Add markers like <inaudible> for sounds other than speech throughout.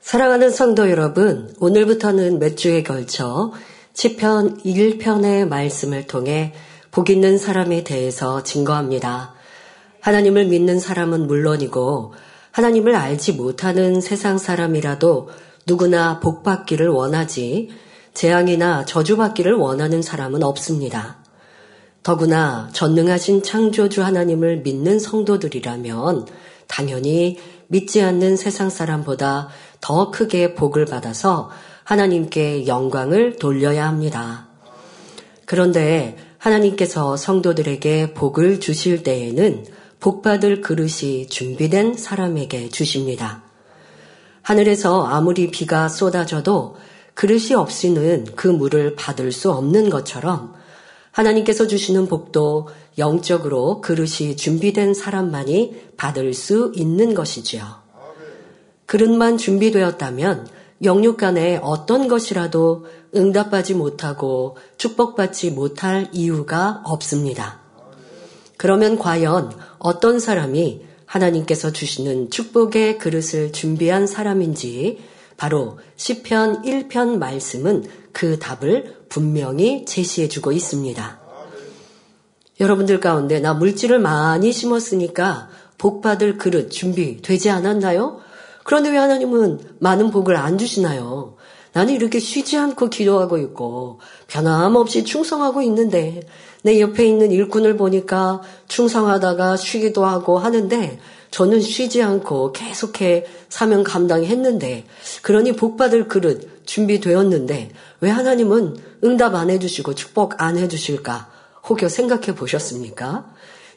사랑하는 성도 여러분, 오늘부터는 몇 주에 걸쳐 시편 1편의 말씀을 통해 복 있는 사람에 대해서 증거합니다. 하나님을 믿는 사람은 물론이고 하나님을 알지 못하는 세상 사람이라도 누구나 복 받기를 원하지 재앙이나 저주받기를 원하는 사람은 없습니다. 더구나 전능하신 창조주 하나님을 믿는 성도들이라면 당연히 믿지 않는 세상 사람보다 더 크게 복을 받아서 하나님께 영광을 돌려야 합니다. 그런데 하나님께서 성도들에게 복을 주실 때에는 복받을 그릇이 준비된 사람에게 주십니다. 하늘에서 아무리 비가 쏟아져도 그릇이 없이는 그 물을 받을 수 없는 것처럼 하나님께서 주시는 복도 영적으로 그릇이 준비된 사람만이 받을 수 있는 것이지요. 그릇만 준비되었다면 영육 간에 어떤 것이라도 응답하지 못하고 축복받지 못할 이유가 없습니다. 그러면 과연 어떤 사람이 하나님께서 주시는 축복의 그릇을 준비한 사람인지 바로 시편 1편 말씀은 그 답을 분명히 제시해 주고 있습니다. 여러분들 가운데 나 물질을 많이 심었으니까 복 받을 그릇 준비되지 않았나요? 그런데 왜 하나님은 많은 복을 안 주시나요? 나는 이렇게 쉬지 않고 기도하고 있고 변함없이 충성하고 있는데 내 옆에 있는 일꾼을 보니까 충성하다가 쉬기도 하고 하는데 저는 쉬지 않고 계속해 사명 감당했는데 그러니 복받을 그릇 준비되었는데 왜 하나님은 응답 안 해주시고 축복 안 해주실까 혹여 생각해 보셨습니까?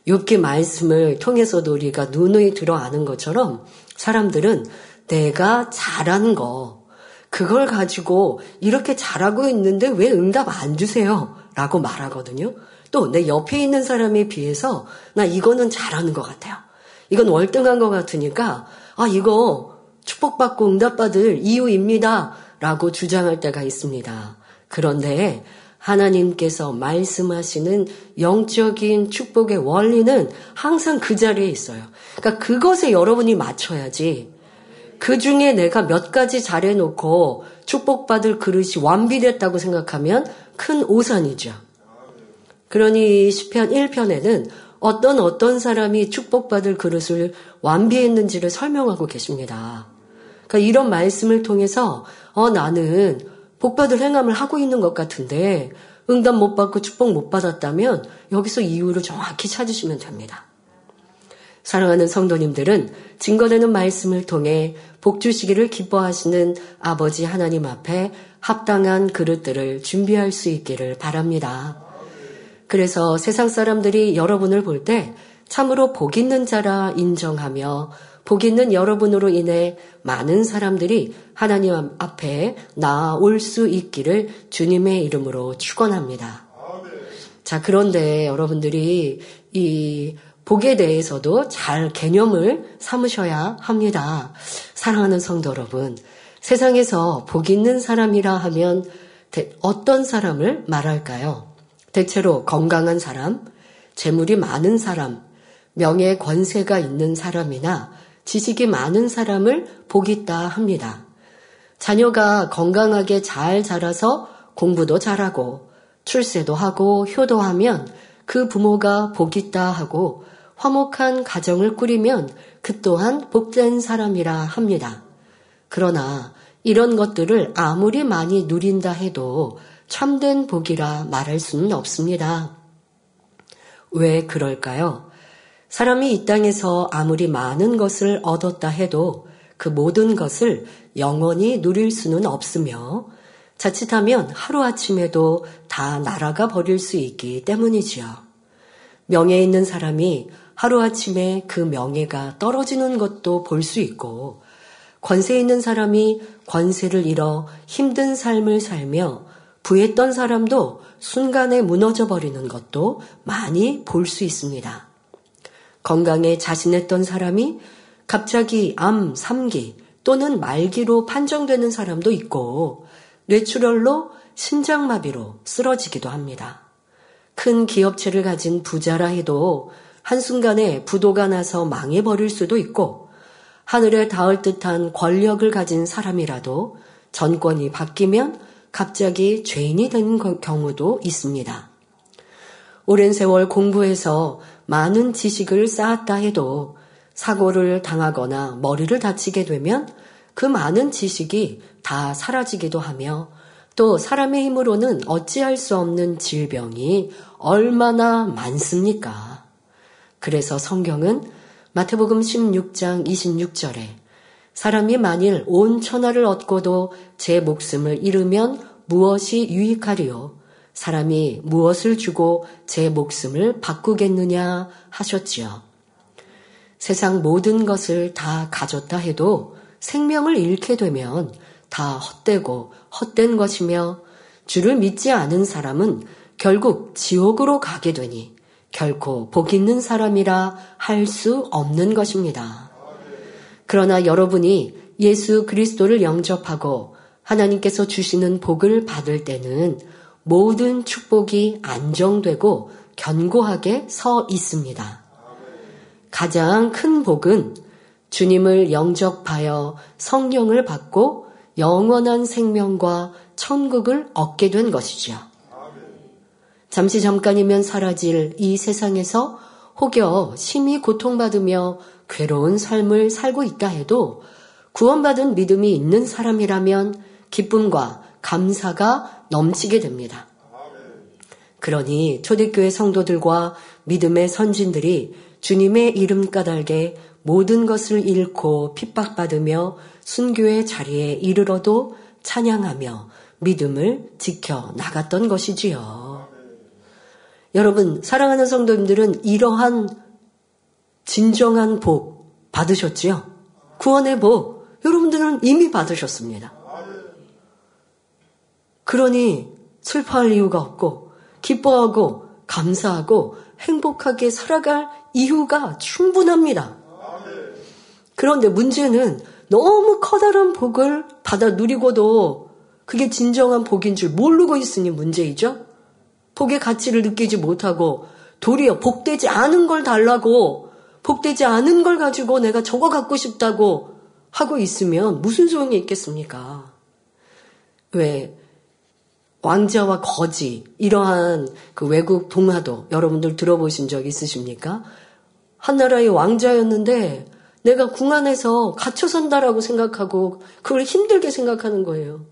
욥기 말씀을 통해서도 우리가 누누이 들어 아는 것처럼 사람들은 내가 잘한 거 그걸 가지고 이렇게 잘하고 있는데 왜 응답 안 주세요? 라고 말하거든요. 또 내 옆에 있는 사람에 비해서 나 이거는 잘하는 것 같아요. 이건 월등한 것 같으니까 아 이거 축복받고 응답받을 이유입니다. 라고 주장할 때가 있습니다. 그런데 하나님께서 말씀하시는 영적인 축복의 원리는 항상 그 자리에 있어요. 그러니까 그것에 여러분이 맞춰야지. 그 중에 내가 몇 가지 잘해놓고 축복받을 그릇이 완비됐다고 생각하면 큰 오산이죠. 그러니 시편 1편에는 어떤 어떤 사람이 축복받을 그릇을 완비했는지를 설명하고 계십니다. 그러니까 이런 말씀을 통해서 어 나는 복받을 행함을 하고 있는 것 같은데 응답 못 받고 축복 못 받았다면 여기서 이유를 정확히 찾으시면 됩니다. 사랑하는 성도님들은 증거되는 말씀을 통해 복 주시기를 기뻐하시는 아버지 하나님 앞에 합당한 그릇들을 준비할 수 있기를 바랍니다. 그래서 세상 사람들이 여러분을 볼 때 참으로 복 있는 자라 인정하며 복 있는 여러분으로 인해 많은 사람들이 하나님 앞에 나올 수 있기를 주님의 이름으로 축원합니다. 자, 그런데 여러분들이 이 복에 대해서도 잘 개념을 삼으셔야 합니다. 사랑하는 성도 여러분, 세상에서 복 있는 사람이라 하면 어떤 사람을 말할까요? 대체로 건강한 사람, 재물이 많은 사람, 명예 권세가 있는 사람이나 지식이 많은 사람을 복있다 합니다. 자녀가 건강하게 잘 자라서 공부도 잘하고 출세도 하고 효도하면 그 부모가 복있다 하고 화목한 가정을 꾸리면 그 또한 복된 사람이라 합니다. 그러나 이런 것들을 아무리 많이 누린다 해도 참된 복이라 말할 수는 없습니다. 왜 그럴까요? 사람이 이 땅에서 아무리 많은 것을 얻었다 해도 그 모든 것을 영원히 누릴 수는 없으며 자칫하면 하루아침에도 다 날아가 버릴 수 있기 때문이지요. 명예 있는 사람이 하루아침에 그 명예가 떨어지는 것도 볼 수 있고 권세 있는 사람이 권세를 잃어 힘든 삶을 살며 부했던 사람도 순간에 무너져 버리는 것도 많이 볼 수 있습니다. 건강에 자신했던 사람이 갑자기 암, 3기 또는 말기로 판정되는 사람도 있고 뇌출혈로 심장마비로 쓰러지기도 합니다. 큰 기업체를 가진 부자라 해도 한순간에 부도가 나서 망해버릴 수도 있고 하늘에 닿을 듯한 권력을 가진 사람이라도 전권이 바뀌면 갑자기 죄인이 되는 경우도 있습니다. 오랜 세월 공부해서 많은 지식을 쌓았다 해도 사고를 당하거나 머리를 다치게 되면 그 많은 지식이 다 사라지기도 하며 또 사람의 힘으로는 어찌할 수 없는 질병이 얼마나 많습니까? 그래서 성경은 마태복음 16장 26절에 사람이 만일 온 천하를 얻고도 제 목숨을 잃으면 무엇이 유익하리요? 사람이 무엇을 주고 제 목숨을 바꾸겠느냐 하셨지요. 세상 모든 것을 다 가졌다 해도 생명을 잃게 되면 다 헛되고 헛된 것이며 주를 믿지 않은 사람은 결국 지옥으로 가게 되니 결코 복 있는 사람이라 할 수 없는 것입니다. 그러나 여러분이 예수 그리스도를 영접하고 하나님께서 주시는 복을 받을 때는 모든 축복이 안정되고 견고하게 서 있습니다. 가장 큰 복은 주님을 영접하여 성령을 받고 영원한 생명과 천국을 얻게 된 것이죠. 잠시 잠깐이면 사라질 이 세상에서 혹여 심히 고통받으며 괴로운 삶을 살고 있다 해도 구원받은 믿음이 있는 사람이라면 기쁨과 감사가 넘치게 됩니다. 그러니 초대교회 성도들과 믿음의 선진들이 주님의 이름 까닭에 모든 것을 잃고 핍박받으며 순교의 자리에 이르러도 찬양하며 믿음을 지켜 나갔던 것이지요. 여러분, 사랑하는 성도님들은 이러한 진정한 복 받으셨지요? 구원의 복, 여러분들은 이미 받으셨습니다. 그러니 슬퍼할 이유가 없고 기뻐하고 감사하고 행복하게 살아갈 이유가 충분합니다. 그런데 문제는 너무 커다란 복을 받아 누리고도 그게 진정한 복인 줄 모르고 있으니 문제이죠. 복의 가치를 느끼지 못하고 도리어 복되지 않은 걸 달라고 복되지 않은 걸 가지고 내가 저거 갖고 싶다고 하고 있으면 무슨 소용이 있겠습니까? 왜 왕자와 거지 이러한 그 외국 동화도 여러분들 들어보신 적 있으십니까? 한 나라의 왕자였는데 내가 궁 안에서 갇혀 산다라고 생각하고 그걸 힘들게 생각하는 거예요.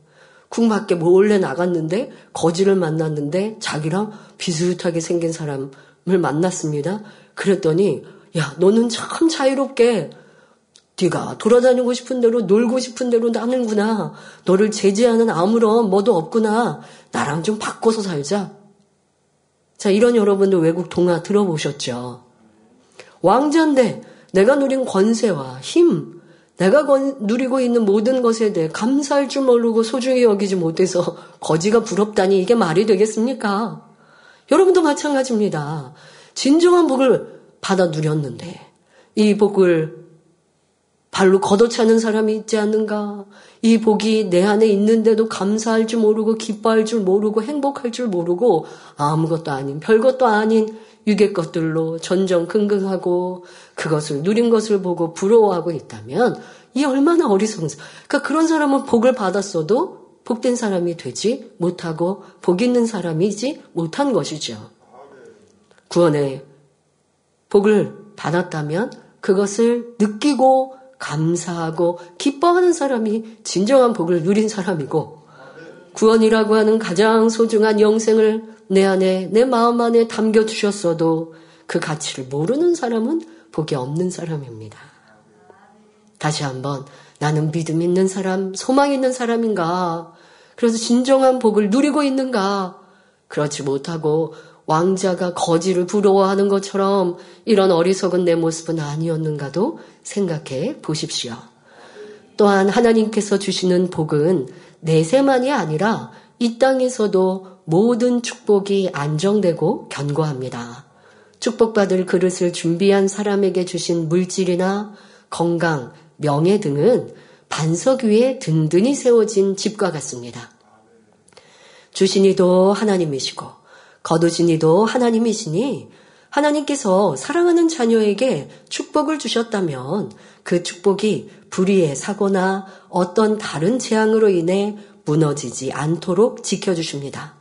궁 밖에 몰래 나갔는데 거지를 만났는데 자기랑 비슷하게 생긴 사람을 만났습니다. 그랬더니 야 너는 참 자유롭게 네가 돌아다니고 싶은 대로 놀고 싶은 대로 나는구나. 너를 제재하는 아무런 뭐도 없구나. 나랑 좀 바꿔서 살자. 자 이런 여러분들 외국 동화 들어보셨죠? 왕자인데 내가 누린 권세와 힘, 내가 누리고 있는 모든 것에 대해 감사할 줄 모르고 소중히 여기지 못해서 <laughs> 거지가 부럽다니 이게 말이 되겠습니까? 여러분도 마찬가지입니다. 진정한 복을 받아 누렸는데 이 복을 발로 걷어차는 사람이 있지 않는가? 이 복이 내 안에 있는데도 감사할 줄 모르고 기뻐할 줄 모르고 행복할 줄 모르고 아무것도 아닌 별것도 아닌 유괴 것들로 전전긍긍하고 그것을 누린 것을 보고 부러워하고 있다면 이 얼마나 어리석은 사 그러니까 그런 사람은 복을 받았어도 복된 사람이 되지 못하고 복 있는 사람이지 못한 것이죠. 구원의 복을 받았다면 그것을 느끼고 감사하고 기뻐하는 사람이 진정한 복을 누린 사람이고 구원이라고 하는 가장 소중한 영생을 내 안에, 내 마음 안에 담겨 두셨어도 그 가치를 모르는 사람은 복이 없는 사람입니다. 다시 한번 나는 믿음 있는 사람, 소망 있는 사람인가? 그래서 진정한 복을 누리고 있는가? 그렇지 못하고 왕자가 거지를 부러워하는 것처럼 이런 어리석은 내 모습은 아니었는가도 생각해 보십시오. 또한 하나님께서 주시는 복은 내세만이 아니라 이 땅에서도 모든 축복이 안정되고 견고합니다. 축복받을 그릇을 준비한 사람에게 주신 물질이나 건강, 명예 등은 반석 위에 든든히 세워진 집과 같습니다. 주신 이도 하나님이시고 거두신 이도 하나님이시니 하나님께서 사랑하는 자녀에게 축복을 주셨다면 그 축복이 불의의 사고나 어떤 다른 재앙으로 인해 무너지지 않도록 지켜주십니다.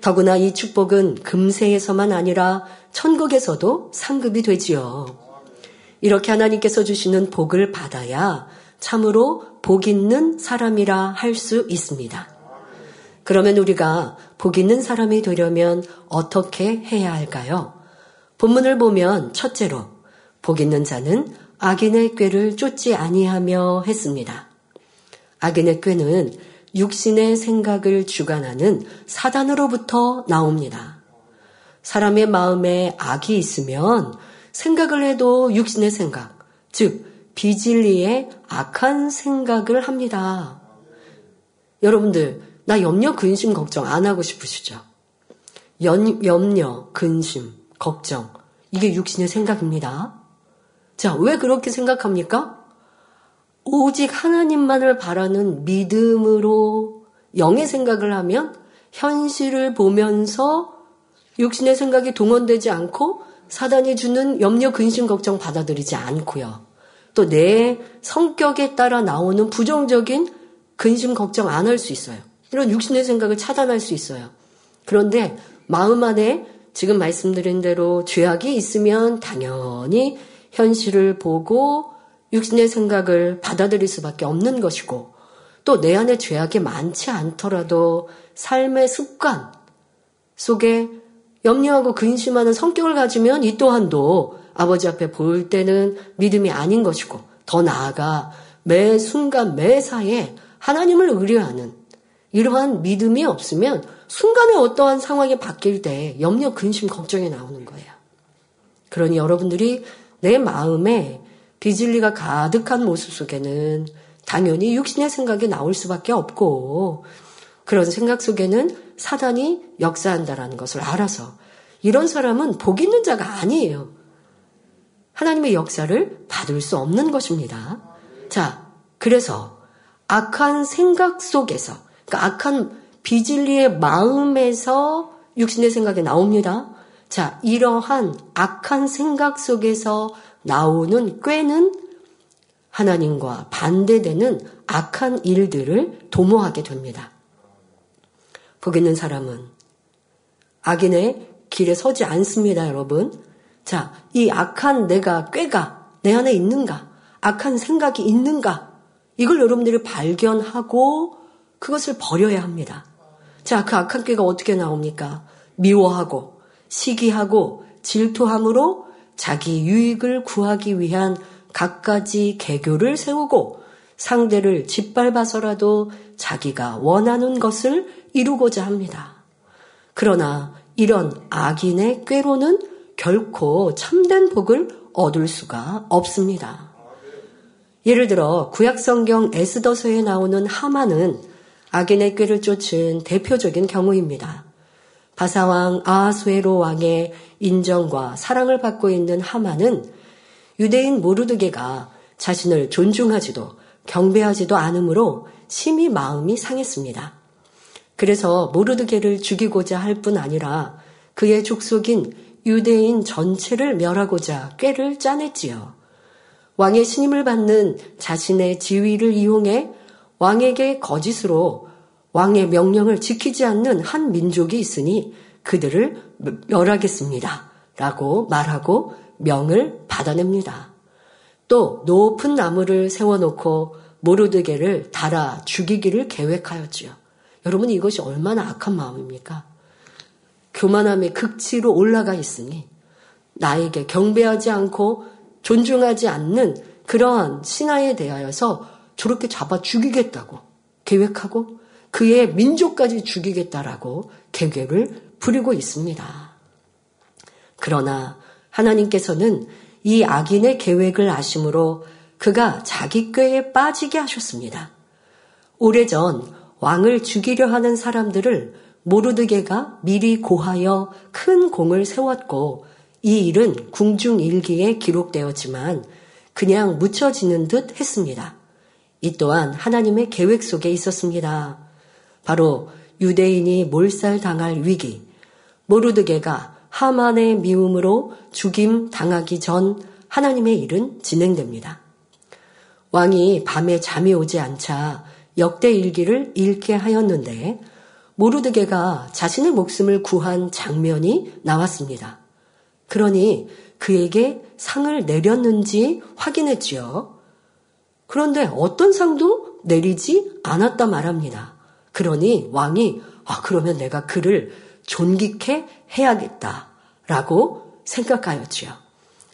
더구나 이 축복은 금세에서만 아니라 천국에서도 상급이 되지요. 이렇게 하나님께서 주시는 복을 받아야 참으로 복 있는 사람이라 할 수 있습니다. 그러면 우리가 복 있는 사람이 되려면 어떻게 해야 할까요? 본문을 보면 첫째로 복 있는 자는 악인의 꾀를 쫓지 아니하며 했습니다. 악인의 꾀는 육신의 생각을 주관하는 사단으로부터 나옵니다. 사람의 마음에 악이 있으면 생각을 해도 육신의 생각, 즉 비진리의 악한 생각을 합니다. 여러분들 나 염려, 근심, 걱정 안 하고 싶으시죠? 연, 염려, 근심, 걱정 이게 육신의 생각입니다. 자, 왜 그렇게 생각합니까? 오직 하나님만을 바라는 믿음으로 영의 생각을 하면 현실을 보면서 육신의 생각이 동원되지 않고 사단이 주는 염려, 근심, 걱정 받아들이지 않고요. 또 내 성격에 따라 나오는 부정적인 근심, 걱정 안 할 수 있어요. 이런 육신의 생각을 차단할 수 있어요. 그런데 마음 안에 지금 말씀드린 대로 죄악이 있으면 당연히 현실을 보고 육신의 생각을 받아들일 수밖에 없는 것이고 또 내 안에 죄악이 많지 않더라도 삶의 습관 속에 염려하고 근심하는 성격을 가지면 이 또한도 아버지 앞에 볼 때는 믿음이 아닌 것이고 더 나아가 매 순간 매사에 하나님을 의뢰하는 이러한 믿음이 없으면 순간에 어떠한 상황이 바뀔 때 염려, 근심, 걱정이 나오는 거예요. 그러니 여러분들이 내 마음에 비진리가 가득한 모습 속에는 당연히 육신의 생각이 나올 수밖에 없고 그런 생각 속에는 사단이 역사한다라는 것을 알아서 이런 사람은 복 있는 자가 아니에요. 하나님의 역사를 받을 수 없는 것입니다. 자, 그래서 악한 생각 속에서, 그러니까 악한 비진리의 마음에서 육신의 생각이 나옵니다. 자, 이러한 악한 생각 속에서 나오는 꾀는 하나님과 반대되는 악한 일들을 도모하게 됩니다. 복 있는 사람은 악인의 길에 서지 않습니다, 여러분. 자, 이 악한 내가 꾀가 내 안에 있는가? 악한 생각이 있는가? 이걸 여러분들이 발견하고 그것을 버려야 합니다. 자, 그 악한 꾀가 어떻게 나옵니까? 미워하고, 시기하고, 질투함으로 자기 유익을 구하기 위한 갖가지 개교를 세우고 상대를 짓밟아서라도 자기가 원하는 것을 이루고자 합니다. 그러나 이런 악인의 꾀로는 결코 참된 복을 얻을 수가 없습니다. 예를 들어 구약성경 에스더서에 나오는 하마는 악인의 꾀를 쫓은 대표적인 경우입니다. 바사왕 아하수에로 왕의 인정과 사랑을 받고 있는 하마는 유대인 모르드게가 자신을 존중하지도 경배하지도 않으므로 심히 마음이 상했습니다. 그래서 모르드게를 죽이고자 할 뿐 아니라 그의 족속인 유대인 전체를 멸하고자 꾀를 짜냈지요. 왕의 신임을 받는 자신의 지위를 이용해 왕에게 거짓으로 왕의 명령을 지키지 않는 한 민족이 있으니 그들을 멸하겠습니다. 라고 말하고 명을 받아냅니다. 또 높은 나무를 세워놓고 모르드게를 달아 죽이기를 계획하였지요. 여러분 이것이 얼마나 악한 마음입니까? 교만함의 극치로 올라가 있으니 나에게 경배하지 않고 존중하지 않는 그러한 신하에 대하여서 저렇게 잡아 죽이겠다고 계획하고 그의 민족까지 죽이겠다라고 계획을 부리고 있습니다. 그러나 하나님께서는 이 악인의 계획을 아심으로 그가 자기 꾀에 빠지게 하셨습니다. 오래전 왕을 죽이려 하는 사람들을 모르드게가 미리 고하여 큰 공을 세웠고 이 일은 궁중일기에 기록되었지만 그냥 묻혀지는 듯 했습니다. 이 또한 하나님의 계획 속에 있었습니다. 바로 유대인이 몰살당할 위기, 모르드게가 하만의 미움으로 죽임 당하기 전 하나님의 일은 진행됩니다. 왕이 밤에 잠이 오지 않자 역대 일기를 읽게 하였는데 모르드게가 자신의 목숨을 구한 장면이 나왔습니다. 그러니 그에게 상을 내렸는지 확인했지요. 그런데 어떤 상도 내리지 않았다 말합니다. 그러니 왕이 아 그러면 내가 그를 존귀케 해야겠다라고 생각하였지요.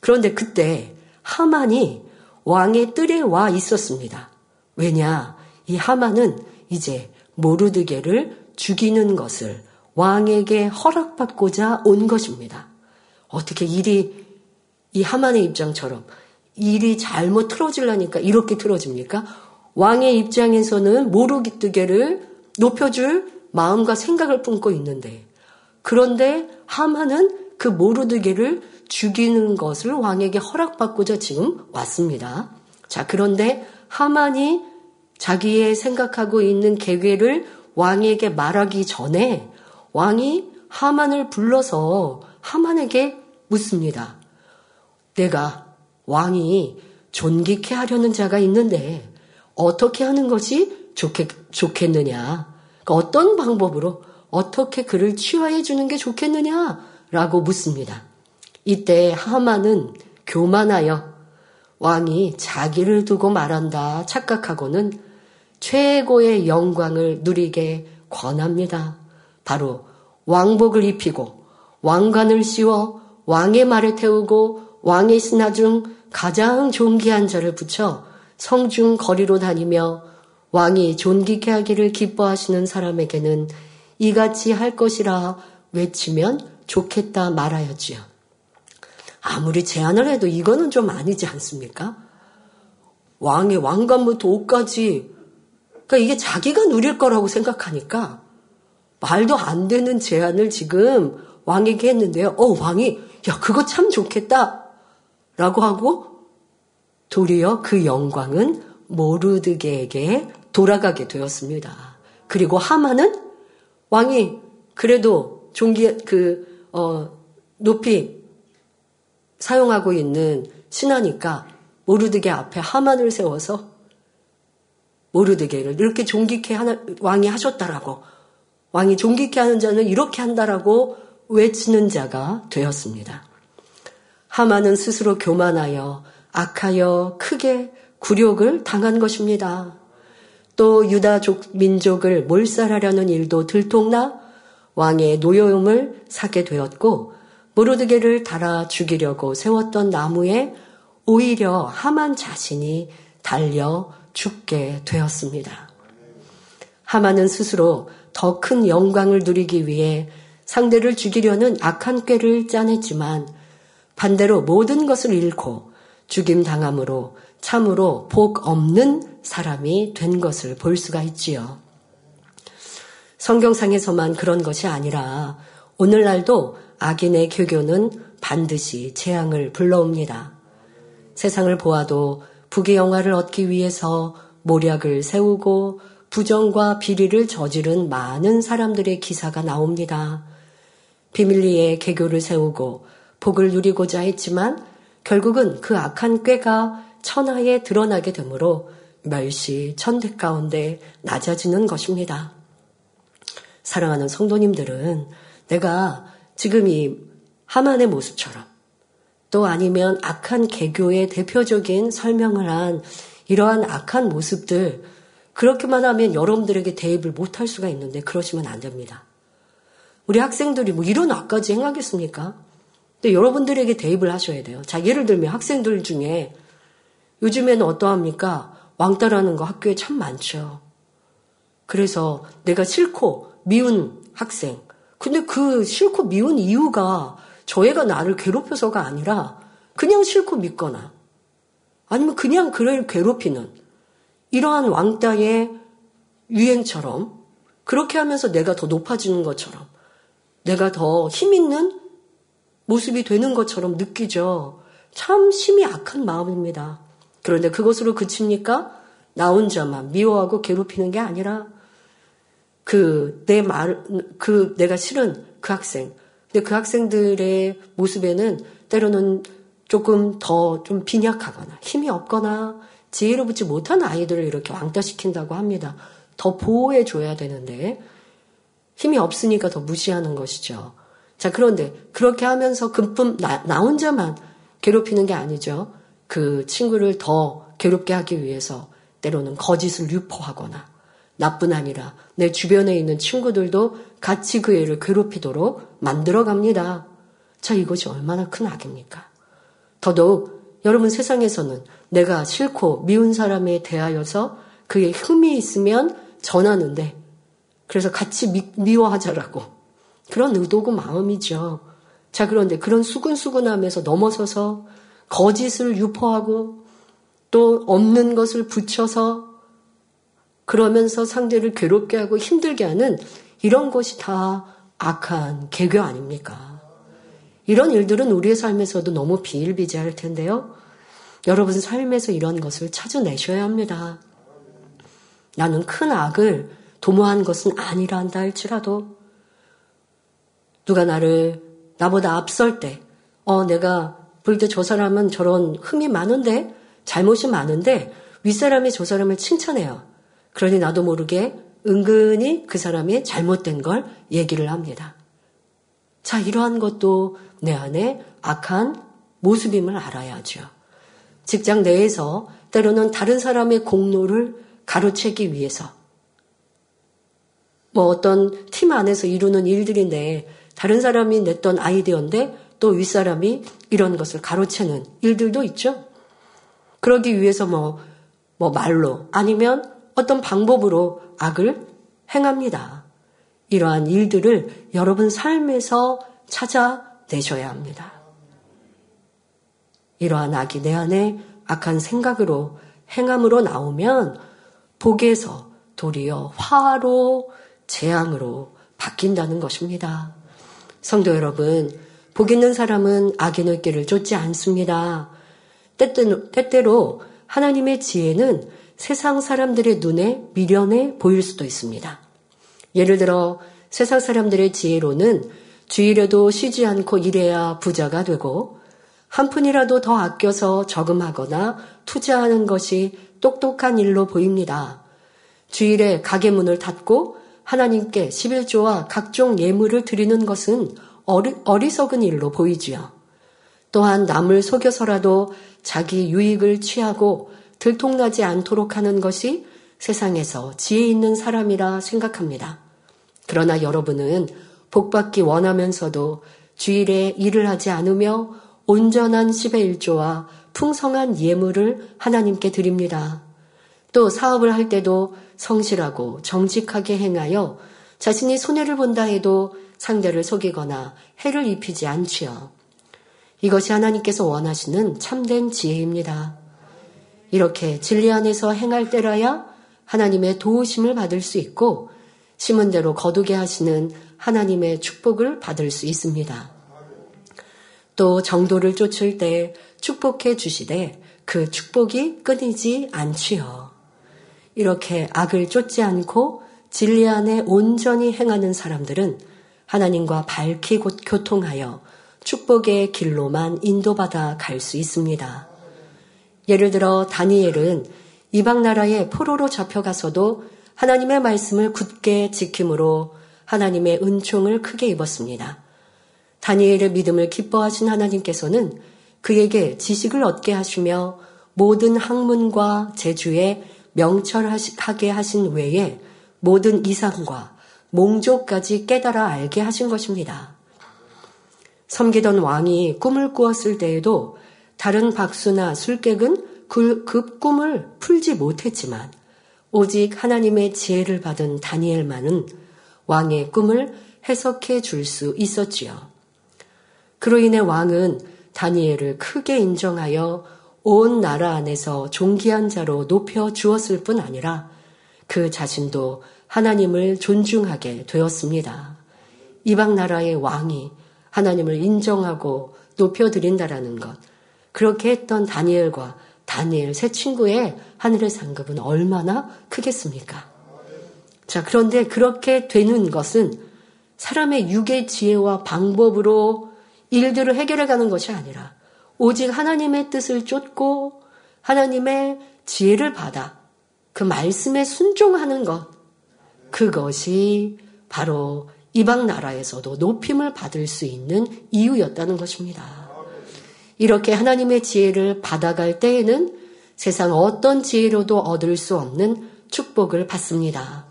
그런데 그때 하만이 왕의 뜰에 와 있었습니다. 왜냐? 이 하만은 이제 모르드게를 죽이는 것을 왕에게 허락받고자 온 것입니다. 어떻게 일이 이 하만의 입장처럼 일이 잘못 틀어질라니까 이렇게 틀어집니까? 왕의 입장에서는 모르드게를 높여줄 마음과 생각을 품고 있는데 그런데 하만은 그 모르드게를 죽이는 것을 왕에게 허락받고자 지금 왔습니다. 자, 그런데 하만이 자기의 생각하고 있는 계획을 왕에게 말하기 전에 왕이 하만을 불러서 하만에게 묻습니다. 내가 왕이 존귀케 하려는 자가 있는데 어떻게 하는 것이 좋겠, 좋겠느냐? 그러니까 어떤 방법으로 어떻게 그를 치유해 주는 게 좋겠느냐라고 묻습니다. 이때 하만은 교만하여 왕이 자기를 두고 말한다 착각하고는 최고의 영광을 누리게 권합니다. 바로 왕복을 입히고 왕관을 씌워 왕의 말에 태우고 왕의 신하 중 가장 존귀한 자를 붙여 성중 거리로 다니며 왕이 존귀케 하기를 기뻐하시는 사람에게는 이같이 할 것이라 외치면 좋겠다 말하였지요. 아무리 제안을 해도 이거는 좀 아니지 않습니까? 왕의 왕관부터 옷까지 그러니까 이게 자기가 누릴 거라고 생각하니까 말도 안 되는 제안을 지금 왕에게 했는데요. 어, 왕이 야, 그거 참 좋겠다. 라고 하고 도리어 그 영광은 모르드게에게 돌아가게 되었습니다. 그리고 하마는 왕이 그래도 종기 그 어, 높이 사용하고 있는 신하니까 모르드게 앞에 하만을 세워서 모르드게를 이렇게 존귀케 하나, 왕이 하셨다라고 왕이 존귀케 하는 자는 이렇게 한다라고 외치는 자가 되었습니다. 하만은 스스로 교만하여 악하여 크게 굴욕을 당한 것입니다. 또 유다족 민족을 몰살하려는 일도 들통나 왕의 노여움을 사게 되었고 모르드게를 달아 죽이려고 세웠던 나무에 오히려 하만 자신이 달려 죽게 되었습니다. 하만은 스스로 더 큰 영광을 누리기 위해 상대를 죽이려는 악한 꾀를 짜냈지만 반대로 모든 것을 잃고 죽임 당함으로 참으로 복 없는 사람이 된 것을 볼 수가 있지요. 성경상에서만 그런 것이 아니라 오늘날도 악인의 교교는 반드시 재앙을 불러옵니다. 세상을 보아도 부귀 영화를 얻기 위해서 모략을 세우고 부정과 비리를 저지른 많은 사람들의 기사가 나옵니다. 비밀리에 개교를 세우고 복을 누리고자 했지만 결국은 그 악한 꾀가 천하에 드러나게 되므로 멸시 천대 가운데 낮아지는 것입니다. 사랑하는 성도님들은 내가 지금 이 하만의 모습처럼 또 아니면 악한 개교의 대표적인 설명을 한 이러한 악한 모습들 그렇게만 하면 여러분들에게 대입을 못할 수가 있는데 그러시면 안 됩니다. 우리 학생들이 뭐 이런 악까지 행하겠습니까? 근데 여러분들에게 대입을 하셔야 돼요. 자, 예를 들면 학생들 중에 요즘에는 어떠합니까? 왕따라는 거 학교에 참 많죠. 그래서 내가 싫고 미운 학생. 근데 그 싫고 미운 이유가 저 애가 나를 괴롭혀서가 아니라 그냥 싫고 믿거나 아니면 그냥 그를 괴롭히는 이러한 왕따의 유행처럼 그렇게 하면서 내가 더 높아지는 것처럼 내가 더 힘있는 모습이 되는 것처럼 느끼죠. 참 심히 악한 마음입니다. 그런데 그것으로 그칩니까? 나 혼자만 미워하고 괴롭히는 게 아니라 그 내 말, 그 내가 싫은 그 학생. 근데 그 학생들의 모습에는 때로는 조금 더 좀 빈약하거나 힘이 없거나 지혜로 붙지 못한 아이들을 이렇게 왕따시킨다고 합니다. 더 보호해 줘야 되는데 힘이 없으니까 더 무시하는 것이죠. 자, 그런데 그렇게 하면서 금품 나, 나 혼자만 괴롭히는 게 아니죠. 그 친구를 더 괴롭게 하기 위해서 때로는 거짓을 유포하거나 나뿐 아니라 내 주변에 있는 친구들도 같이 그 애를 괴롭히도록 만들어 갑니다. 자, 이것이 얼마나 큰 악입니까? 더더욱 여러분 세상에서는 내가 싫고 미운 사람에 대하여서 그의 흠이 있으면 전하는데 그래서 같이 미, 워하자라고 그런 의도고 마음이죠. 자, 그런데 그런 수근수근함에서 넘어서서 거짓을 유포하고 또 없는 것을 붙여서 그러면서 상대를 괴롭게 하고 힘들게 하는 이런 것이 다 악한 개교 아닙니까? 이런 일들은 우리의 삶에서도 너무 비일비재할 텐데요. 여러분 삶에서 이런 것을 찾아내셔야 합니다. 나는 큰 악을 도모한 것은 아니라 한다 할지라도 누가 나를 나보다 앞설 때, 어, 내가 볼 때 저 사람은 저런 흠이 많은데, 잘못이 많은데, 윗사람이 저 사람을 칭찬해요. 그러니 나도 모르게 은근히 그 사람이 잘못된 걸 얘기를 합니다. 자, 이러한 것도 내 안에 악한 모습임을 알아야죠. 직장 내에서 때로는 다른 사람의 공로를 가로채기 위해서 뭐 어떤 팀 안에서 이루는 일들인데 다른 사람이 냈던 아이디어인데 또 윗사람이 이런 것을 가로채는 일들도 있죠. 그러기 위해서 뭐, 뭐 말로 아니면 어떤 방법으로 악을 행합니다. 이러한 일들을 여러분 삶에서 찾아내셔야 합니다. 이러한 악이 내 안에 악한 생각으로 행함으로 나오면 복에서 도리어 화로 재앙으로 바뀐다는 것입니다. 성도 여러분, 복 있는 사람은 악인의 길을 쫓지 않습니다. 때때로, 때때로 하나님의 지혜는 세상 사람들의 눈에 미련해 보일 수도 있습니다. 예를 들어 세상 사람들의 지혜로는 주일에도 쉬지 않고 일해야 부자가 되고 한 푼이라도 더 아껴서 저금하거나 투자하는 것이 똑똑한 일로 보입니다. 주일에 가게 문을 닫고 하나님께 11조와 각종 예물을 드리는 것은 어리, 어리석은 일로 보이지요. 또한 남을 속여서라도 자기 유익을 취하고 들통나지 않도록 하는 것이 세상에서 지혜 있는 사람이라 생각합니다. 그러나 여러분은 복받기 원하면서도 주일에 일을 하지 않으며 온전한 10의 1조와 풍성한 예물을 하나님께 드립니다. 또 사업을 할 때도 성실하고 정직하게 행하여 자신이 손해를 본다 해도 상대를 속이거나 해를 입히지 않지요. 이것이 하나님께서 원하시는 참된 지혜입니다. 이렇게 진리 안에서 행할 때라야 하나님의 도우심을 받을 수 있고 심은 대로 거두게 하시는 하나님의 축복을 받을 수 있습니다. 또 정도를 쫓을 때 축복해 주시되 그 축복이 끊이지 않지요. 이렇게 악을 쫓지 않고 진리 안에 온전히 행하는 사람들은 하나님과 밝히 곧 교통하여 축복의 길로만 인도받아 갈 수 있습니다. 예를 들어 다니엘은 이방 나라의 포로로 잡혀가서도 하나님의 말씀을 굳게 지킴으로 하나님의 은총을 크게 입었습니다. 다니엘의 믿음을 기뻐하신 하나님께서는 그에게 지식을 얻게 하시며 모든 학문과 재주에 명철하게 하신 외에 모든 이상과 몽조까지 깨달아 알게 하신 것입니다. 섬기던 왕이 꿈을 꾸었을 때에도 다른 박수나 술객은 그, 그 꿈을 풀지 못했지만 오직 하나님의 지혜를 받은 다니엘만은 왕의 꿈을 해석해 줄 수 있었지요. 그로 인해 왕은 다니엘을 크게 인정하여 온 나라 안에서 존귀한 자로 높여 주었을 뿐 아니라 그 자신도 하나님을 존중하게 되었습니다. 이방 나라의 왕이 하나님을 인정하고 높여드린다라는 것. 그렇게 했던 다니엘과 다니엘 세 친구의 하늘의 상급은 얼마나 크겠습니까? 자, 그런데 그렇게 되는 것은 사람의 육의 지혜와 방법으로 일들을 해결해 가는 것이 아니라 오직 하나님의 뜻을 쫓고 하나님의 지혜를 받아 그 말씀에 순종하는 것, 그것이 바로 이방 나라에서도 높임을 받을 수 있는 이유였다는 것입니다. 이렇게 하나님의 지혜를 받아갈 때에는 세상 어떤 지혜로도 얻을 수 없는 축복을 받습니다.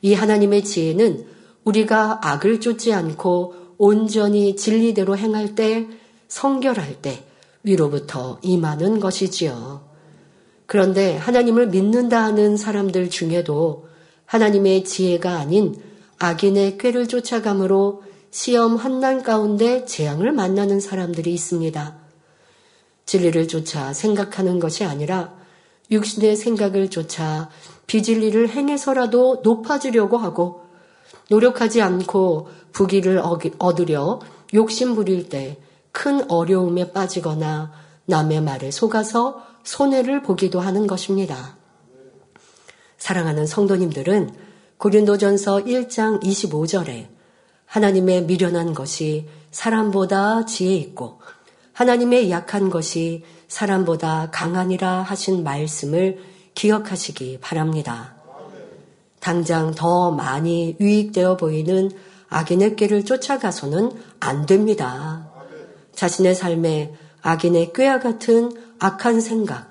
이 하나님의 지혜는 우리가 악을 쫓지 않고 온전히 진리대로 행할 때, 성결할 때 위로부터 임하는 것이지요. 그런데 하나님을 믿는다 하는 사람들 중에도 하나님의 지혜가 아닌 악인의 꾀를 쫓아감으로 시험 환난 가운데 재앙을 만나는 사람들이 있습니다. 진리를 쫓아 생각하는 것이 아니라 육신의 생각을 쫓아 비진리를 행해서라도 높아지려고 하고 노력하지 않고 부귀를 얻으려 욕심 부릴 때 큰 어려움에 빠지거나 남의 말에 속아서 손해를 보기도 하는 것입니다. 사랑하는 성도님들은 고린도전서 1장 25절에 하나님의 미련한 것이 사람보다 지혜 있고 하나님의 약한 것이 사람보다 강하니라 하신 말씀을 기억하시기 바랍니다. 당장 더 많이 유익되어 보이는 악인의 꾀를 쫓아가서는 안 됩니다. 자신의 삶에 악인의 꾀와 같은 악한 생각,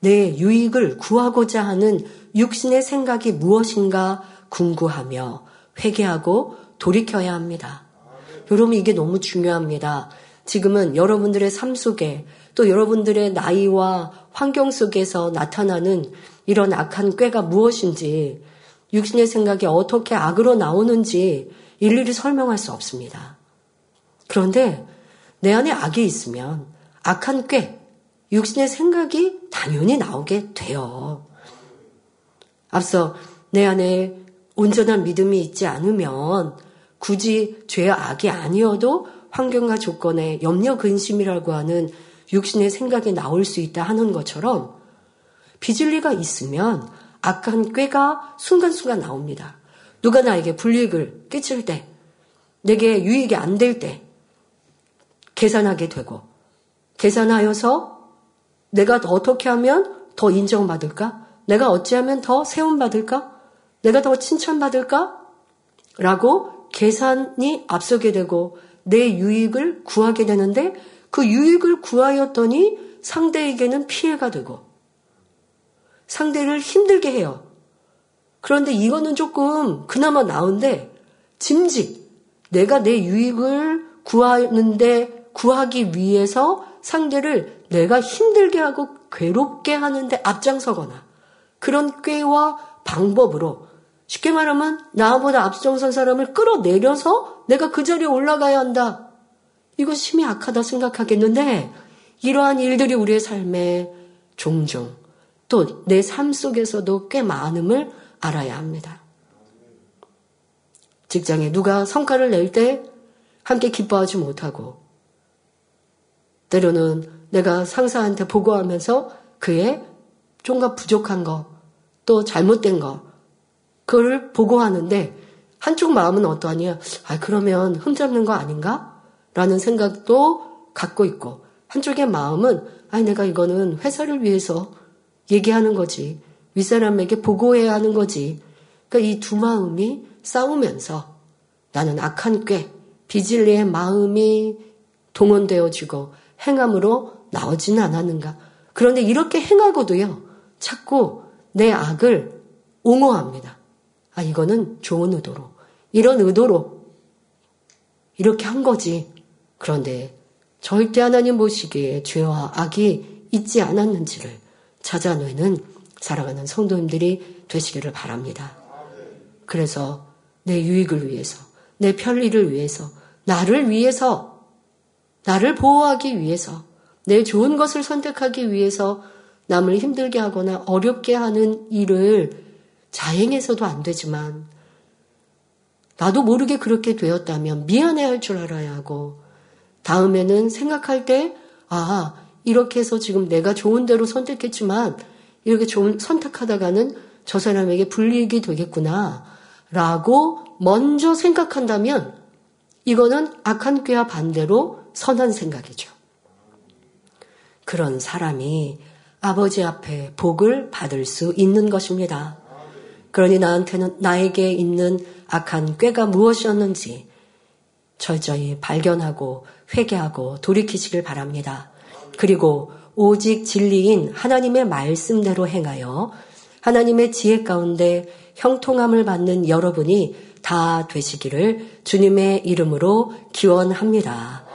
내 유익을 구하고자 하는 육신의 생각이 무엇인가 궁구하며 회개하고 돌이켜야 합니다. 여러분 이게 너무 중요합니다. 지금은 여러분들의 삶 속에 또 여러분들의 나이와 환경 속에서 나타나는 이런 악한 꾀가 무엇인지 육신의 생각이 어떻게 악으로 나오는지 일일이 설명할 수 없습니다. 그런데 내 안에 악이 있으면 악한 꾀, 육신의 생각이 당연히 나오게 돼요. 앞서 내 안에 온전한 믿음이 있지 않으면 굳이 죄와 악이 아니어도 환경과 조건에 염려 근심이라고 하는 육신의 생각이 나올 수 있다 하는 것처럼 비진리가 있으면 악한 꾀가 순간순간 나옵니다. 누가 나에게 불이익을 끼칠 때, 내게 유익이 안 될 때, 계산하게 되고, 계산하여서 내가 어떻게 하면 더 인정받을까? 내가 어찌하면 더 세움받을까? 내가 더 칭찬받을까? 라고 계산이 앞서게 되고 내 유익을 구하게 되는데 그 유익을 구하였더니 상대에게는 피해가 되고 상대를 힘들게 해요. 그런데 이거는 조금 그나마 나은데 짐짓 내가 내 유익을 구하는데 구하기 위해서 상대를 내가 힘들게 하고 괴롭게 하는데 앞장서거나 그런 꾀와 방법으로 쉽게 말하면 나보다 앞장선 사람을 끌어내려서 내가 그 자리에 올라가야 한다. 이거 심히 악하다 생각하겠는데 이러한 일들이 우리의 삶에 종종 또 내 삶 속에서도 꽤 많음을 알아야 합니다. 직장에 누가 성과를 낼 때 함께 기뻐하지 못하고 때로는 내가 상사한테 보고하면서 그의 좀가 부족한 거, 또 잘못된 거, 그걸 보고하는데 한쪽 마음은 어떠하냐? 아, 그러면 흠잡는 거 아닌가? 라는 생각도 갖고 있고, 한쪽의 마음은, 아, 내가 이거는 회사를 위해서 얘기하는 거지. 윗사람에게 보고해야 하는 거지. 그러니까 이 두 마음이 싸우면서 나는 악한 꾀, 비질리의 마음이 동원되어지고 행함으로 나오지는 않았는가. 그런데 이렇게 행하고도요, 자꾸 내 악을 옹호합니다. 아, 이거는 좋은 의도로. 이런 의도로. 이렇게 한 거지. 그런데 절대 하나님 보시기에 죄와 악이 있지 않았는지를 찾아내는 사랑하는 성도님들이 되시기를 바랍니다. 그래서 내 유익을 위해서, 내 편리를 위해서, 나를 위해서, 나를 보호하기 위해서, 내 좋은 것을 선택하기 위해서 남을 힘들게 하거나 어렵게 하는 일을 자행해서도 안 되지만 나도 모르게 그렇게 되었다면 미안해 할 줄 알아야 하고 다음에는 생각할 때 아, 이렇게 해서 지금 내가 좋은 대로 선택했지만 이렇게 좋은 선택하다가는 저 사람에게 불리익이 되겠구나 라고 먼저 생각한다면 이거는 악한 꾀와 반대로 선한 생각이죠. 그런 사람이 아버지 앞에 복을 받을 수 있는 것입니다. 그러니 나한테는 나에게 있는 악한 꾀가 무엇이었는지 철저히 발견하고 회개하고 돌이키시길 바랍니다. 그리고 오직 진리인 하나님의 말씀대로 행하여 하나님의 지혜 가운데 형통함을 받는 여러분이 다 되시기를 주님의 이름으로 기원합니다.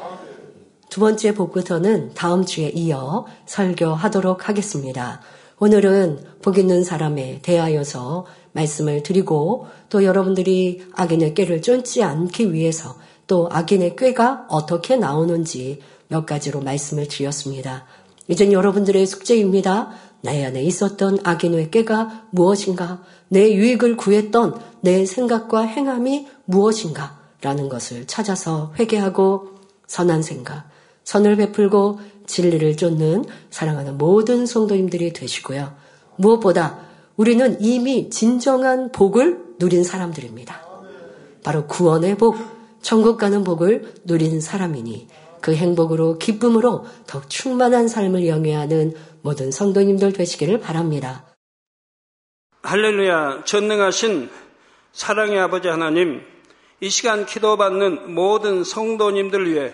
두 번째 복부터는 다음 주에 이어 설교하도록 하겠습니다. 오늘은 복 있는 사람에 대하여서 말씀을 드리고 또 여러분들이 악인의 꾀를 쫓지 않기 위해서 또 악인의 꾀가 어떻게 나오는지 몇 가지로 말씀을 드렸습니다. 이젠 여러분들의 숙제입니다. 내 안에 있었던 악인의 꾀가 무엇인가? 내 유익을 구했던 내 생각과 행함이 무엇인가? 라는 것을 찾아서 회개하고 선한 생각, 선을 베풀고 진리를 쫓는 사랑하는 모든 성도님들이 되시고요. 무엇보다 우리는 이미 진정한 복을 누린 사람들입니다. 바로 구원의 복, 천국 가는 복을 누린 사람이니 그 행복으로 기쁨으로 더욱 충만한 삶을 영위하는 모든 성도님들 되시기를 바랍니다. 할렐루야, 전능하신 사랑의 아버지 하나님, 이 시간 기도받는 모든 성도님들 위해